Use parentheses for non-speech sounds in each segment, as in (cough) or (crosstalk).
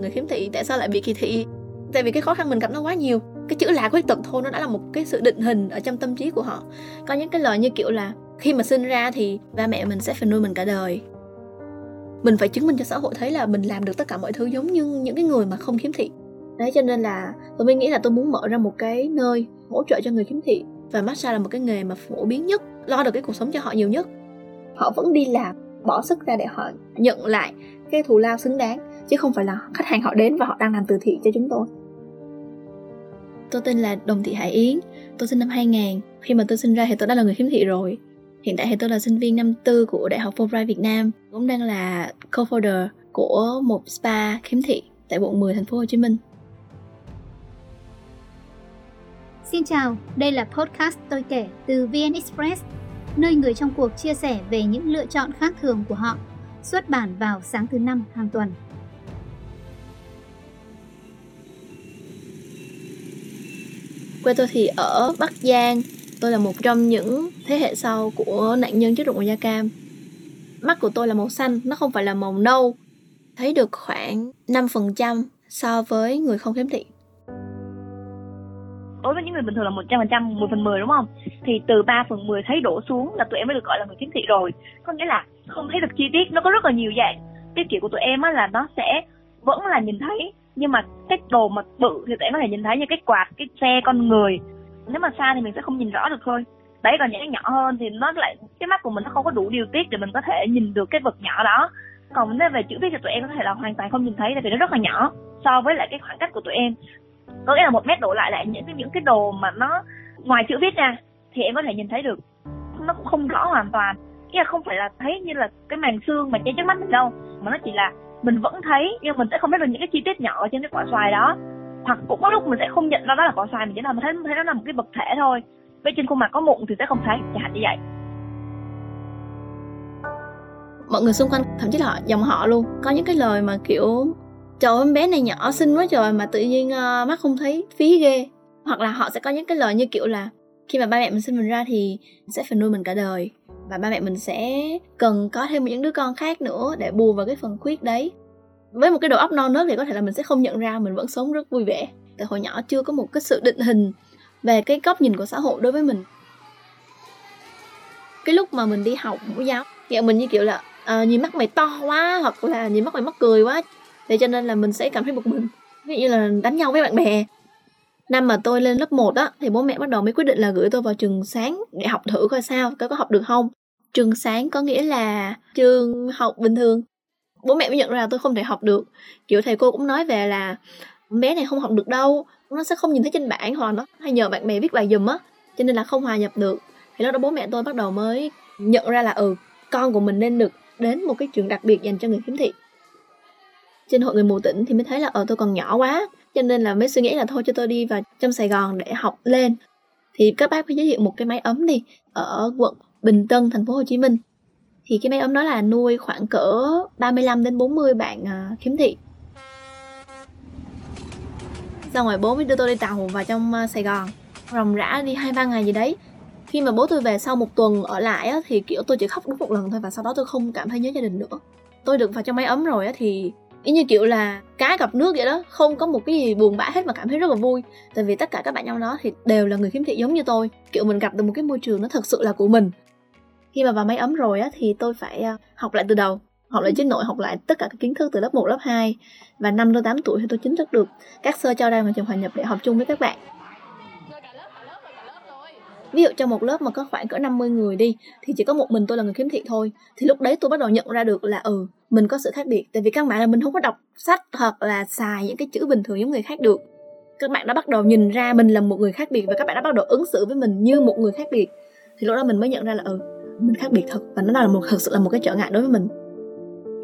người khiếm thị, tại sao lại bị kỳ thị? Tại vì cái khó khăn mình gặp nó quá nhiều. Cái chữ là khuyết tật thôi, nó đã là một cái sự định hình ở trong tâm trí của họ. Có những cái lời như kiểu là, khi mà sinh ra thì ba mẹ mình sẽ phải nuôi mình cả đời. Mình phải chứng minh cho xã hội thấy là mình làm được tất cả mọi thứ giống như những cái người mà không khiếm thị. Đấy, cho nên là tôi mới nghĩ là tôi muốn mở ra một cái nơi hỗ trợ cho người khiếm thị và massage là một cái nghề mà phổ biến nhất, lo được cái cuộc sống cho họ nhiều nhất. Họ vẫn đi làm, bỏ sức ra để họ nhận lại cái thù lao xứng đáng chứ không phải là khách hàng họ đến và họ đang làm từ thiện cho chúng tôi. Tôi tên là Đồng Thị Hải Yến tôi sinh năm 2000 khi mà tôi sinh ra thì tôi đã là người khiếm thị rồi. Hiện tại thì tôi là sinh viên năm tư của Đại học Fulbright Việt Nam cũng đang là co-founder của một spa khiếm thị tại quận 10 thành phố Hồ Chí Minh. Xin chào, đây là podcast tôi kể từ VN Express, nơi người trong cuộc chia sẻ về những lựa chọn khác thường của họ, xuất bản vào sáng thứ năm hàng tuần. Quê tôi thì ở Bắc Giang, tôi là một trong những thế hệ sau của nạn nhân chất độc màu da cam. Mắt của tôi là màu xanh, nó không phải là màu nâu. Thấy được khoảng 5% so với người không khiếm thị. Đối với những người bình thường là một trăm phần trăm mười phần mười đúng không? Thì từ 3 phần 10 thấy đổ xuống là tụi em mới được gọi là người khiếm thị rồi. Có nghĩa là không thấy được chi tiết nó có rất là nhiều dạng. Cái kiểu của tụi em á là nó sẽ vẫn là nhìn thấy nhưng mà cái đồ mà bự thì tụi em có thể nhìn thấy như cái quạt, cái xe con người. Nếu mà xa thì mình sẽ không nhìn rõ được thôi. Đấy, còn những cái nhỏ hơn thì nó lại, cái mắt của mình nó không có đủ điều tiết để mình có thể nhìn được cái vật nhỏ đó. Còn nếu về chữ viết thì tụi em có thể là hoàn toàn không nhìn thấy, tại vì nó rất là nhỏ so với lại cái khoảng cách của tụi em. Có nghĩa là một mét đổ lại lại những cái những cái đồ mà nó, ngoài chữ viết ra thì em có thể nhìn thấy được. Nó cũng không rõ hoàn toàn. Nghĩa là không phải là thấy như là cái màn xương mà che trước mắt mình đâu, mà nó chỉ là mình vẫn thấy nhưng mình sẽ không biết được những cái chi tiết nhỏ trên cái quả xoài đó. Hoặc cũng có lúc mình sẽ không nhận ra đó là quả xoài mình chỉ là mình thấy thấy nó là một cái vật thể thôi. Bên trên khuôn mặt có mụn thì sẽ không thấy chẳng hạn như vậy. Mọi người xung quanh thậm chí là họ, dòng họ luôn. Có những cái lời mà kiểu trời ơi bé này nhỏ xinh quá trời mà tự nhiên uh, mắt không thấy phí ghê. Hoặc là họ sẽ có những cái lời như kiểu là khi mà ba mẹ mình sinh mình ra thì sẽ phải nuôi mình cả đời và ba mẹ mình sẽ cần có thêm những đứa con khác nữa để bù vào cái phần khuyết đấy. Với một cái đầu óc non nớt thì có thể là mình sẽ không nhận ra mình vẫn sống rất vui vẻ. Từ hồi nhỏ chưa có một cái sự định hình về cái góc nhìn của xã hội đối với mình. Cái lúc mà mình đi học mẫu giáo thì mình như kiểu là à, nhìn mắt mày to quá hoặc là nhìn mắt mày mắc cười quá. Thế cho nên là mình sẽ cảm thấy bực mình. Ví dụ như là đánh nhau với bạn bè. Năm mà tôi lên lớp 1 á thì bố mẹ bắt đầu mới quyết định là gửi tôi vào trường sáng để học thử coi sao có có học được không trường sáng có nghĩa là trường học bình thường. Bố mẹ mới nhận ra là tôi không thể học được. Kiểu thầy cô cũng nói về là bé này không học được đâu nó sẽ không nhìn thấy trên bảng hoặc nó hay nhờ bạn bè viết bài giùm á cho nên là không hòa nhập được. Thì lúc đó bố mẹ tôi bắt đầu mới nhận ra là ừ con của mình nên được đến một cái trường đặc biệt dành cho người khiếm thị. Trên hội người mù tỉnh thì mới thấy là ờ, tôi còn nhỏ quá cho nên là mới suy nghĩ là thôi cho tôi đi vào trong Sài Gòn để học lên. Thì các bác mới giới thiệu một cái máy ấm đi ở quận Bình Tân thành phố Hồ Chí Minh. Thì cái máy ấm đó là nuôi khoảng cỡ 35 đến 40 bạn à, khiếm thị. Xong rồi bố mới đưa tôi đi tàu vào trong à, Sài Gòn. Ròng rã đi hai ba ngày gì đấy. Khi mà bố tôi về sau một tuần ở lại á, thì kiểu tôi chỉ khóc đúng một lần thôi và sau đó tôi không cảm thấy nhớ gia đình nữa. Tôi được vào trong máy ấm rồi á, thì ý như kiểu là cá gặp nước vậy đó không có một cái gì buồn bã hết mà cảm thấy rất là vui. Tại vì tất cả các bạn trong đó thì đều là người khiếm thị giống như tôi. Kiểu mình gặp được một cái môi trường nó thật sự là của mình khi mà vào máy ấm rồi á thì tôi phải à, học lại từ đầu học lại chính nội học lại tất cả các kiến thức từ lớp 1, lớp 2 và năm đến 8 tuổi thì tôi chính thức được các sơ cho ra vào trường hòa nhập để học chung với các bạn. Ví dụ trong một lớp mà có khoảng cỡ 50 người đi thì chỉ có một mình tôi là người khiếm thị thôi. Thì lúc đấy tôi bắt đầu nhận ra được là ừ mình có sự khác biệt. Tại vì căn bản là mình không có đọc sách hoặc là xài những cái chữ bình thường giống người khác được. Các bạn đã bắt đầu nhìn ra mình là một người khác biệt và các bạn đã bắt đầu ứng xử với mình như một người khác biệt. Thì lúc đó mình mới nhận ra là ừ mình khác biệt thật và nó là một thật sự là một cái trở ngại đối với mình.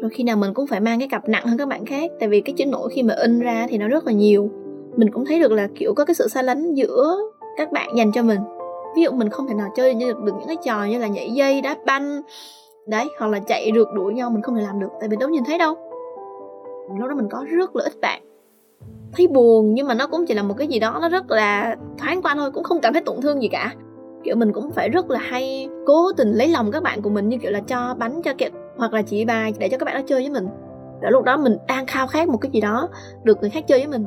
Rồi khi nào mình cũng phải mang cái cặp nặng hơn các bạn khác tại vì cái chữ nổi khi mà in ra thì nó rất là nhiều. Mình cũng thấy được là kiểu có cái sự xa lánh giữa các bạn dành cho mình. Ví dụ mình không thể nào chơi được, được những cái trò như là nhảy dây đá banh đấy hoặc là chạy rượt đuổi nhau mình không thể làm được tại vì đâu nhìn thấy đâu. Lúc đó mình có rất là ít bạn. Thấy buồn nhưng mà nó cũng chỉ là một cái gì đó nó rất là thoáng qua thôi cũng không cảm thấy tổn thương gì cả kiểu, mình cũng phải rất là hay cố tình lấy lòng các bạn của mình, như kiểu là cho bánh cho kẹo hoặc là chỉ bài để cho các bạn đó chơi với mình. Và lúc đó mình đang khao khát một cái gì đó được người khác chơi với mình.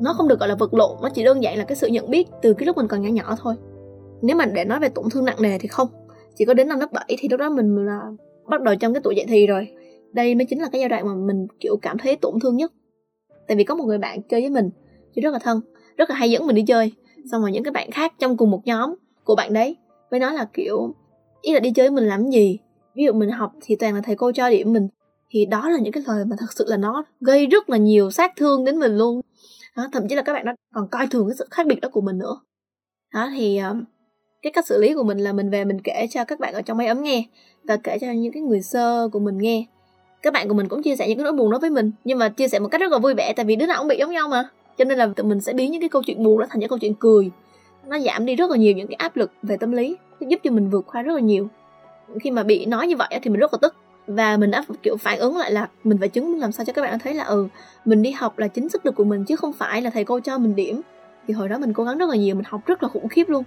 Nó không được gọi là vật lộn, nó chỉ đơn giản là cái sự nhận biết từ cái lúc mình còn nhỏ nhỏ thôi. Nếu mà để nói về tổn thương nặng nề thì không. Chỉ có đến năm lớp 7 thì lúc đó mình là bắt đầu trong cái tuổi dậy thì rồi. Đây mới chính là cái giai đoạn mà mình, kiểu, cảm thấy tổn thương nhất. Tại vì có một người bạn chơi với mình chứ rất là thân, rất là hay dẫn mình đi chơi. Xong rồi những cái bạn khác trong cùng một nhóm của bạn đấy. Với nói là kiểu ý là đi chơi mình làm gì? Ví dụ mình học thì toàn là thầy cô cho điểm mình. Thì đó là những cái lời mà thật sự là nó gây rất là nhiều sát thương đến mình luôn. Đó, thậm chí là các bạn nó còn coi thường cái sự khác biệt đó của mình nữa. Đó thì ờ, cái cách xử lý của mình là mình về mình kể cho các bạn ở trong máy ấm nghe và kể cho những cái người sơ của mình nghe. Các bạn của mình cũng chia sẻ những cái nỗi buồn đó với mình nhưng mà chia sẻ một cách rất là vui vẻ tại vì đứa nào cũng bị giống nhau mà. Cho nên là tụi mình sẽ biến những cái câu chuyện buồn đó thành những câu chuyện cười nó giảm đi rất là nhiều những cái áp lực về tâm lý giúp cho mình vượt qua rất là nhiều. Khi mà bị nói như vậy thì mình rất là tức và mình đã, kiểu, phản ứng lại là mình phải chứng minh làm sao cho các bạn thấy là ừ mình đi học là chính sức lực của mình chứ không phải là thầy cô cho mình điểm. Thì hồi đó mình cố gắng rất là nhiều, mình học rất là khủng khiếp luôn.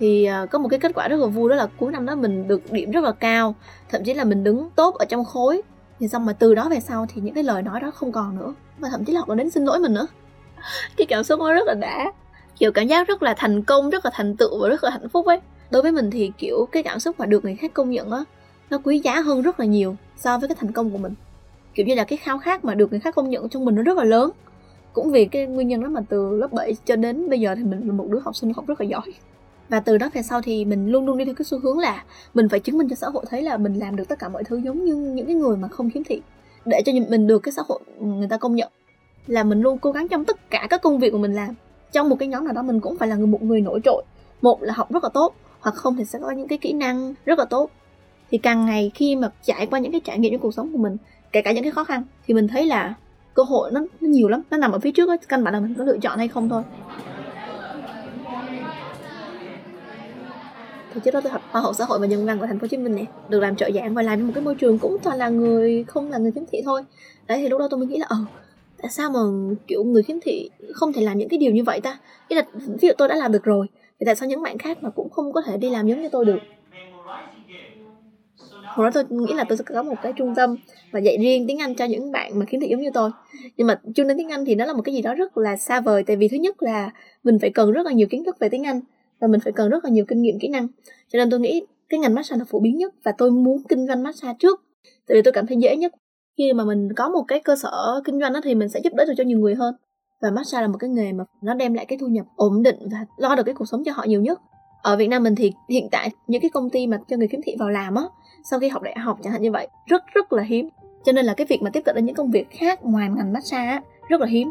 Thì à, có một cái kết quả rất là vui đó là cuối năm đó mình được điểm rất là cao, thậm chí là mình đứng tốt ở trong khối. Thì xong mà từ đó về sau thì những cái lời nói đó không còn nữa và thậm chí là họ còn đến xin lỗi mình nữa. (laughs) Cái cảm xúc nó rất là đã kiểu cảm giác rất là thành công, rất là thành tựu và rất là hạnh phúc ấy. Đối với mình thì, kiểu, cái cảm xúc mà được người khác công nhận á, nó quý giá hơn rất là nhiều so với cái thành công của mình. Kiểu như là cái khao khát mà được người khác công nhận trong mình nó rất là lớn. Cũng vì cái nguyên nhân đó mà từ lớp 7 cho đến bây giờ thì mình là một đứa học sinh học rất là giỏi. Và từ đó về sau thì mình luôn luôn đi theo cái xu hướng là mình phải chứng minh cho xã hội thấy là mình làm được tất cả mọi thứ giống như những cái người mà không khiếm thị. Để cho mình được cái xã hội người ta công nhận. Là mình luôn cố gắng trong tất cả các công việc của mình làm trong một cái nhóm nào đó mình cũng phải là người một người nổi trội. Một là học rất là tốt hoặc không thì sẽ có những cái kỹ năng rất là tốt. Thì càng ngày khi mà trải qua những cái trải nghiệm trong cuộc sống của mình kể cả những cái khó khăn thì mình thấy là cơ hội nó, nó nhiều lắm. Nó nằm ở phía trước ấy, căn bản là mình có lựa chọn hay không thôi. Thì trước đó tôi học khoa học xã hội và nhân văn của thành phố Hồ Chí Minh nè được làm trợ giảng và làm trong một cái môi trường cũng toàn là người không là người khiếm thị thôi. Đấy thì lúc đó tôi mới nghĩ là ờ tại sao mà, kiểu, người khiếm thị không thể làm những cái điều như vậy ta? Ý là ví dụ tôi đã làm được rồi, thì tại sao những bạn khác mà cũng không có thể đi làm giống như tôi được? Hồi đó tôi nghĩ là tôi sẽ có một cái trung tâm và dạy riêng tiếng Anh cho những bạn mà khiếm thị giống như tôi. Nhưng mà chương trình tiếng Anh thì nó là một cái gì đó rất là xa vời, tại vì thứ nhất là mình phải cần rất là nhiều kiến thức về tiếng Anh và mình phải cần rất là nhiều kinh nghiệm kỹ năng. Cho nên tôi nghĩ cái ngành massage là phổ biến nhất và tôi muốn kinh doanh massage trước, tại vì tôi cảm thấy dễ nhất khi mà mình có một cái cơ sở kinh doanh đó thì mình sẽ giúp đỡ được cho nhiều người hơn. Và massage là một cái nghề mà nó đem lại cái thu nhập ổn định và lo được cái cuộc sống cho họ nhiều nhất. Ở Việt Nam mình thì hiện tại những cái công ty mà cho người khiếm thị vào làm á sau khi học đại học chẳng hạn như vậy rất rất là hiếm. Cho nên là cái việc mà tiếp cận đến những công việc khác ngoài ngành massage á, rất là hiếm.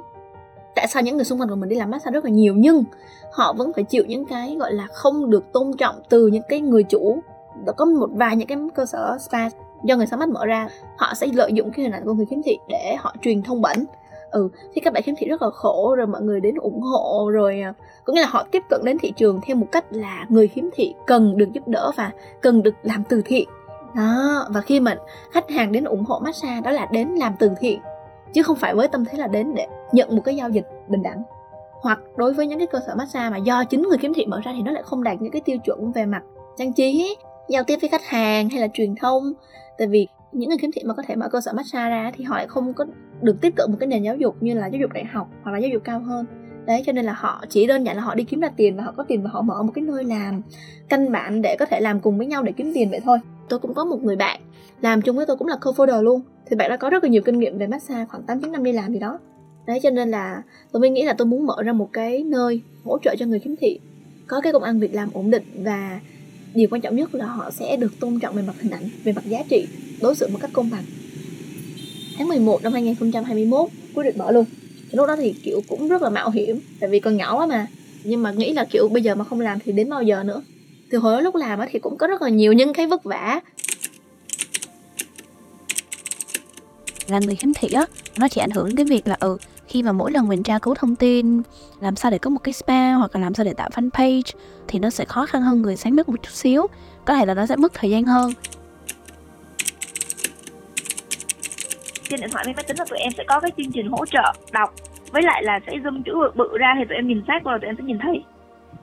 Tại sao những người xung quanh của mình đi làm massage rất là nhiều nhưng họ vẫn phải chịu những cái gọi là không được tôn trọng từ những cái người chủ. Đã có một vài những cái cơ sở spa do người sáng mắt mở ra, họ sẽ lợi dụng cái hình ảnh của người khiếm thị để họ truyền thông bẩn. Ừ thì các bạn khiếm thị rất là khổ, rồi mọi người đến ủng hộ, rồi à, có nghĩa là họ tiếp cận đến thị trường theo một cách là người khiếm thị cần được giúp đỡ và cần được làm từ thiện. Đó, và khi mà khách hàng đến ủng hộ massage, đó là đến làm từ thiện, chứ không phải với tâm thế là đến để nhận một cái giao dịch bình đẳng. Hoặc đối với những cái cơ sở massage mà do chính người kiếm thị mở ra thì nó lại không đạt những cái tiêu chuẩn về mặt trang trí, giao tiếp với khách hàng hay là truyền thông tại vì những người kiếm thị mà có thể mở cơ sở massage ra thì họ lại không có được tiếp cận một cái nền giáo dục như là giáo dục đại học hoặc là giáo dục cao hơn. Đấy, cho nên là họ chỉ đơn giản là họ đi kiếm ra tiền và họ có tiền và họ mở một cái nơi làm căn bản để có thể làm cùng với nhau để kiếm tiền vậy thôi. Tôi cũng có một người bạn làm chung với tôi cũng là co-founder luôn, thì bạn đã có rất là nhiều kinh nghiệm về massage, khoảng 8 9 năm đi làm gì đó. Đấy, cho nên là tôi mới nghĩ là tôi muốn mở ra một cái nơi hỗ trợ cho người khiếm thị, có cái công ăn việc làm ổn định và điều quan trọng nhất là họ sẽ được tôn trọng về mặt hình ảnh, về mặt giá trị, đối xử một cách công bằng. Tháng 11 năm 2021 quyết định bỏ luôn. Lúc đó thì, kiểu, cũng rất là mạo hiểm, tại vì còn nhỏ quá mà. Nhưng mà nghĩ là, kiểu, bây giờ mà không làm thì đến bao giờ nữa? Từ hồi đó lúc làm thì cũng có rất là nhiều những cái vất vả. Là người khiếm thị á, nó chỉ ảnh hưởng đến cái việc là ừ khi mà mỗi lần mình tra cứu thông tin làm sao để có một cái spa hoặc là làm sao để tạo fanpage thì nó sẽ khó khăn hơn người sáng mắt một chút xíu. Có thể là nó sẽ mất thời gian hơn. Trên điện thoại với máy tính là tụi em sẽ có cái chương trình hỗ trợ đọc với lại là sẽ zoom chữ bự, ra thì tụi em nhìn sát vào tụi em sẽ nhìn thấy.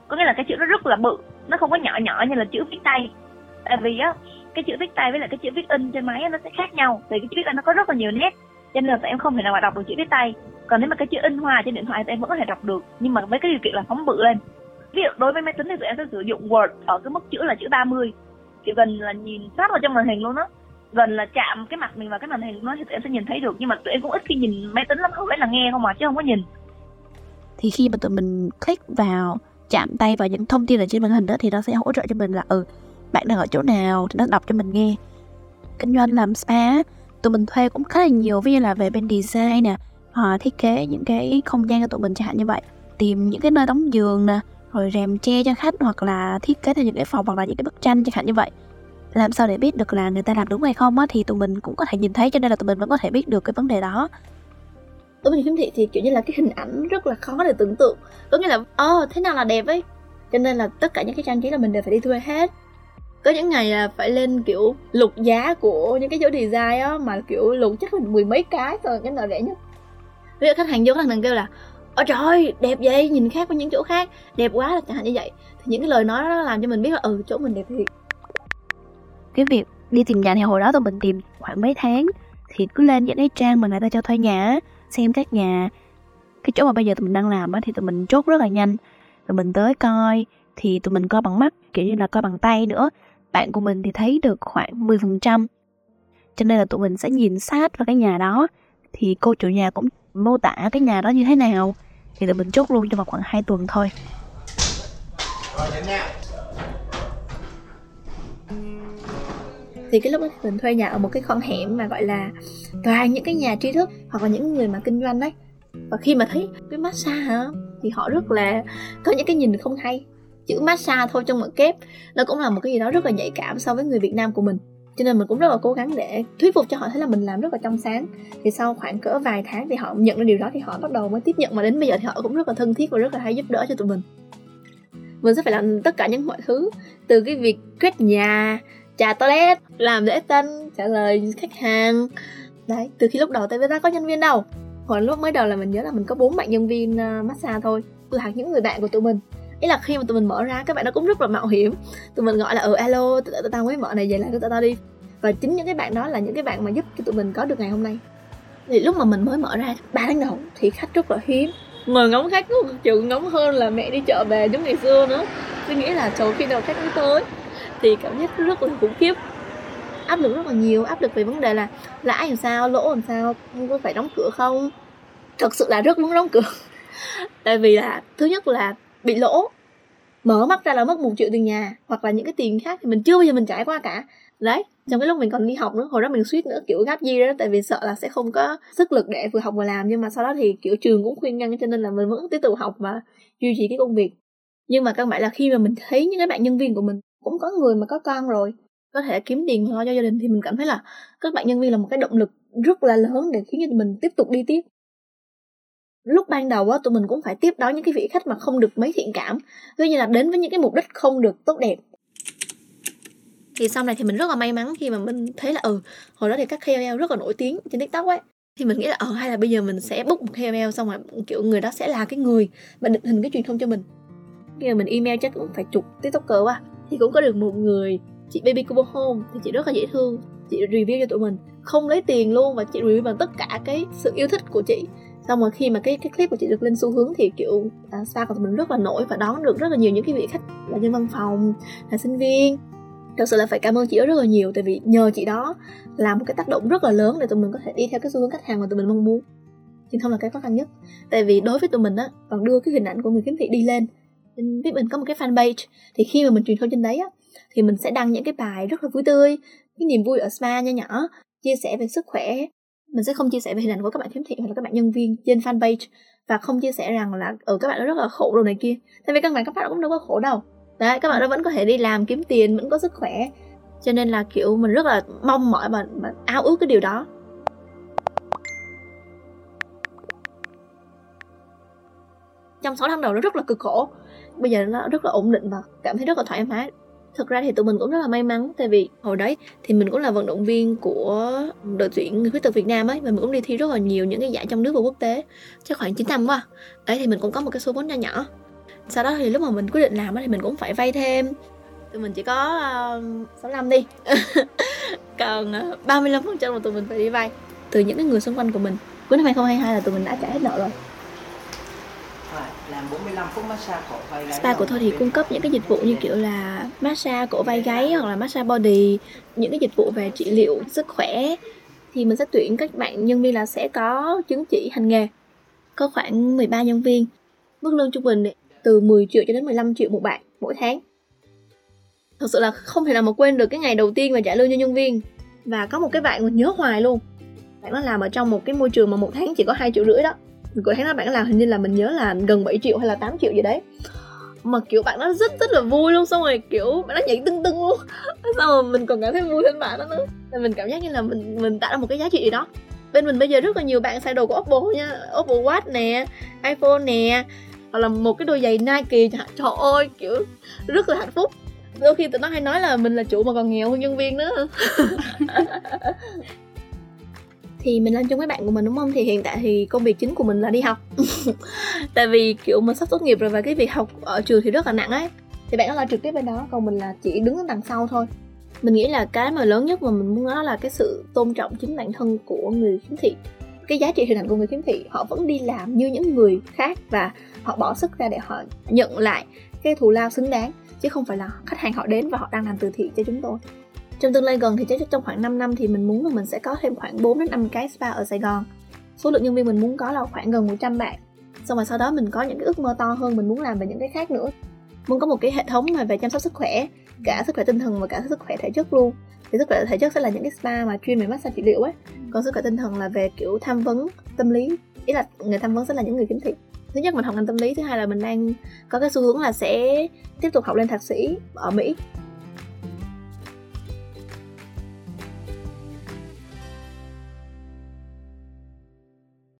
Có nghĩa là cái chữ nó rất là bự nó không có nhỏ nhỏ như là chữ viết tay. Tại vì á cái chữ viết tay với lại cái chữ viết in trên máy nó sẽ khác nhau vì cái chữ viết in nó có rất là nhiều nét cho nên là tụi em không thể nào mà đọc được chữ viết tay. Còn nếu mà cái chữ in hoa trên điện thoại thì em vẫn có thể đọc được. Nhưng mà với cái điều kiện là phóng bự lên. Ví dụ đối với máy tính thì tụi em sẽ sử dụng word ở cái mức chữ là chữ 30 kiểu gần là nhìn sát vào trong màn hình luôn đó gần là chạm cái mặt mình vào cái màn hình nó thì tụi em sẽ nhìn thấy được. Nhưng mà tụi em cũng ít khi nhìn máy tính lắm hầu hết là nghe không mà chứ không có nhìn. Thì khi mà tụi mình click vào chạm tay vào những thông tin ở trên màn hình đó thì nó sẽ hỗ trợ cho mình là ừ bạn đang ở chỗ nào thì nó đọc cho mình nghe. Kinh doanh làm spa tụi mình thuê cũng khá là nhiều ví dụ là về bên design nè họ thiết kế những cái không gian cho tụi mình chẳng hạn như vậy. Tìm những cái nơi đóng giường nè rồi rèm che cho khách hoặc là thiết kế theo những cái phòng hoặc là những cái bức tranh chẳng hạn như vậy. Làm sao để biết được là người ta làm đúng hay không á thì tụi mình cũng có thể nhìn thấy cho nên là tụi mình vẫn có thể biết được cái vấn đề đó. Tụi mình khiếm thị thì kiểu như là cái hình ảnh rất là khó để tưởng tượng. Có nghĩa là ờ oh, thế nào là đẹp ấy? Cho nên là tất cả những cái trang trí là mình đều phải đi thuê hết có những ngày là phải lên, kiểu, lục giá của những cái chỗ design á, mà, kiểu, lục chắc là mười mấy cái thôi, cái nào rẻ nhất. Ví dụ khách hàng vô, khách hàng kêu là, ôi trời đẹp vậy, nhìn khác với những chỗ khác, đẹp quá là chẳng hạn như vậy. Thì những cái lời nói đó làm cho mình biết là ừ chỗ mình đẹp thiệt. Cái việc đi tìm nhà thì hồi đó tụi mình tìm khoảng mấy tháng, thì cứ lên những cái trang mà người ta cho thuê nhà xem các nhà, cái chỗ mà bây giờ tụi mình đang làm á, thì tụi mình chốt rất là nhanh. Tụi mình tới coi, thì tụi mình coi bằng mắt, kiểu như là coi bằng tay nữa bạn của mình thì thấy được khoảng 10% cho nên là tụi mình sẽ nhìn sát vào cái nhà đó, thì cô chủ nhà cũng mô tả cái nhà đó như thế nào. Thì tụi mình chốt luôn trong vòng khoảng 2 tuần thôi. Thì cái lúc đó mình thuê nhà ở một cái con hẻm mà gọi là toàn những cái nhà trí thức hoặc là những người mà kinh doanh đấy. Và khi mà thấy cái massage hả, thì họ rất là có những cái nhìn không hay chữ massage thôi trong một kép. Nó cũng là một cái gì đó rất là nhạy cảm so với người Việt Nam của mình. Cho nên mình cũng rất là cố gắng để thuyết phục cho họ thấy là mình làm rất là trong sáng. Thì sau khoảng cỡ vài tháng thì họ nhận ra điều đó thì họ bắt đầu mới tiếp nhận. Mà đến bây giờ thì họ cũng rất là thân thiết và rất là hay giúp đỡ cho tụi mình. Mình sẽ phải làm tất cả những mọi thứ. Từ cái việc quét nhà trà toilet, làm lễ tân, trả lời khách hàng. Đấy, từ khi lúc đầu tới bây giờ có nhân viên đâu. Hồi lúc mới đầu là mình nhớ là mình có bốn bạn nhân viên ờ, massage thôi. Từ hạt những người bạn của tụi mình ý là khi mà tụi mình mở ra các bạn nó cũng rất là mạo hiểm. Tụi mình gọi là ừ alo tụi tao mới mở này vậy là tụi tao đi. Và chính những cái bạn đó là những cái bạn mà giúp cho tụi mình có được ngày hôm nay. Thì lúc mà mình mới mở ra ba tháng đầu thì khách rất là hiếm. Ngồi ngóng khách có chịu ngóng hơn là mẹ đi chợ về giống ngày xưa nữa. Tôi nghĩ là chờ khi nào khách mới tới thì cảm giác rất là khủng khiếp. Áp lực rất là nhiều áp lực về vấn đề là lãi làm sao lỗ làm sao không có phải đóng cửa không? Thật sự là rất muốn đóng cửa. (laughs) Tại vì là thứ nhất là bị lỗ, mở mắt ra là mất một triệu tiền nhà hoặc là những cái tiền khác thì mình chưa bao giờ mình trải qua cả. Đấy, trong cái lúc mình còn đi học nữa, hồi đó mình suýt nữa kiểu gáp di đó, tại vì sợ là sẽ không có sức lực để vừa học vừa làm, nhưng mà sau đó thì, kiểu, trường cũng khuyên ngăn, cho nên là mình vẫn tiếp tục học và duy trì cái công việc. Nhưng mà các bạn là khi mà mình thấy những cái bạn nhân viên của mình, cũng có người mà có con rồi, có thể kiếm tiền lo cho gia đình thì mình cảm thấy là các bạn nhân viên là một cái động lực rất là lớn để khiến cho mình tiếp tục đi tiếp lúc ban đầu á, tụi mình cũng phải tiếp đón những cái vị khách mà không được mấy thiện cảm. Ví như là đến với những cái mục đích không được tốt đẹp. Thì sau này thì mình rất là may mắn khi mà mình thấy là ừ hồi đó thì các KOL rất là nổi tiếng trên tiktok ấy. Thì mình nghĩ là ờ hay là bây giờ mình sẽ book một KOL xong rồi, kiểu, người đó sẽ là cái người mà định hình cái truyền thông cho mình. Bây giờ mình email chắc cũng phải chục tiktoker quá, thì cũng có được một người, chị baby Kubo home, thì chị rất là dễ thương. Chị review cho tụi mình, không lấy tiền luôn và chị review bằng tất cả cái sự yêu thích của chị xong rồi khi mà cái cái clip của chị được lên xu hướng thì kiểu à, spa của tụi mình rất là nổi và đón được rất là nhiều những cái vị khách là nhân văn phòng là sinh viên. Thật sự là phải cảm ơn chị đó rất là nhiều tại vì nhờ chị đó làm một cái tác động rất là lớn để tụi mình có thể đi theo cái xu hướng khách hàng mà tụi mình mong muốn. Truyền thông là cái khó khăn nhất. Tại vì đối với tụi mình á còn đưa cái hình ảnh của người khiếm thị đi lên. Biết mình có một cái fanpage thì khi mà mình truyền thông trên đấy á thì mình sẽ đăng những cái bài rất là vui tươi cái niềm vui ở spa nho nhỏ chia sẻ về sức khỏe mình sẽ không chia sẻ về hình ảnh của các bạn khiếm thị hoặc là các bạn nhân viên trên fanpage và không chia sẻ rằng là ở ừ, các bạn đó rất là khổ đồ này kia. Tại vì các bạn các bạn cũng đâu có khổ đâu. Đấy các bạn đó vẫn có thể đi làm kiếm tiền vẫn có sức khỏe. Cho nên là kiểu mình rất là mong mỏi và, và ao ước cái điều đó. Trong 6 tháng đầu nó rất là cực khổ. Bây giờ nó rất là ổn định và cảm thấy rất là thoải mái thực ra thì tụi mình cũng rất là may mắn tại vì hồi đấy thì mình cũng là vận động viên của đội tuyển người khuyết tật Việt Nam ấy và mình cũng đi thi rất là nhiều những cái giải trong nước và quốc tế chắc khoảng 9 năm quá. Đấy thì mình cũng có một cái số vốn nhỏ nhỏ. Sau đó thì lúc mà mình quyết định làm thì mình cũng phải vay thêm. Tụi mình chỉ có ờ, uh, 65 đi. (laughs) Còn ờ, uh, 35 phần trăm tụi mình phải đi vay từ những cái người xung quanh của mình. Cuối năm 2022 là tụi mình đã trả hết nợ rồi Rồi, làm 45 phút massage cổ vai gáy spa của tôi thì cung cấp những cái dịch vụ như kiểu là massage cổ vai gáy hoặc là massage body những cái dịch vụ về trị liệu sức khỏe. Thì mình sẽ tuyển các bạn nhân viên là sẽ có chứng chỉ hành nghề có khoảng 13 nhân viên. Mức lương trung bình từ 10 triệu cho đến 15 triệu một bạn mỗi tháng. Thật sự là không thể nào mà quên được cái ngày đầu tiên mà trả lương cho nhân viên. Và có một cái bạn mình nhớ hoài luôn. Bạn nó làm ở trong một cái môi trường mà một tháng chỉ có hai triệu rưỡi đó của tháng là bạn nó làm hình như là mình nhớ là gần 7 triệu hay là 8 triệu gì đấy. Mà, kiểu, bạn nó rất rất là vui luôn, xong rồi, kiểu, bạn nó nhảy tưng tưng luôn. (laughs) Xong rồi mình còn cảm thấy vui hơn bạn đó nữa. Là mình cảm giác như là mình mình tạo ra một cái giá trị gì đó. Bên mình bây giờ rất là nhiều bạn xài đồ của Oppo nha. Oppo Watch nè, iPhone nè, hoặc là một cái đôi giày Nike trời ơi, kiểu, rất là hạnh phúc. Đôi khi tụi nó hay nói là mình là chủ mà còn nghèo hơn nhân viên nữa. (laughs) thì mình làm chung với bạn của mình, đúng không? Thì hiện tại thì công việc chính của mình là đi học. (laughs) Tại vì, kiểu, mình sắp tốt nghiệp rồi và cái việc học ở trường thì rất là nặng ấy. Thì bạn đó là trực tiếp bên đó, còn mình là chỉ đứng ở đằng sau thôi. Mình nghĩ là cái mà lớn nhất mà mình muốn nói là cái sự tôn trọng chính bản thân của người khiếm thị. Cái giá trị hình ảnh của người khiếm thị, họ vẫn đi làm như những người khác và họ bỏ sức ra để họ nhận lại cái thù lao xứng đáng, chứ không phải là khách hàng họ đến và họ đang làm từ thiện cho chúng tôi trong tương lai gần thì chắc trong khoảng 5 năm thì mình muốn là mình sẽ có thêm khoảng 4 đến 5 cái spa ở Sài Gòn. Số lượng nhân viên mình muốn có là khoảng gần 100 bạn. Xong rồi sau đó mình có những cái ước mơ to hơn, mình muốn làm về những cái khác nữa. Muốn có một cái hệ thống mà về chăm sóc sức khỏe, cả sức khỏe tinh thần và cả sức khỏe thể chất luôn. Thì sức khỏe thể chất sẽ là những cái spa mà chuyên về massage trị liệu ấy. Còn sức khỏe tinh thần là về, kiểu, tham vấn tâm lý. Ý là người tham vấn sẽ là những người kiếm thị. Thứ nhất mình học ngành tâm lý, thứ hai là mình đang có cái xu hướng là sẽ tiếp tục học lên thạc sĩ ở mỹ.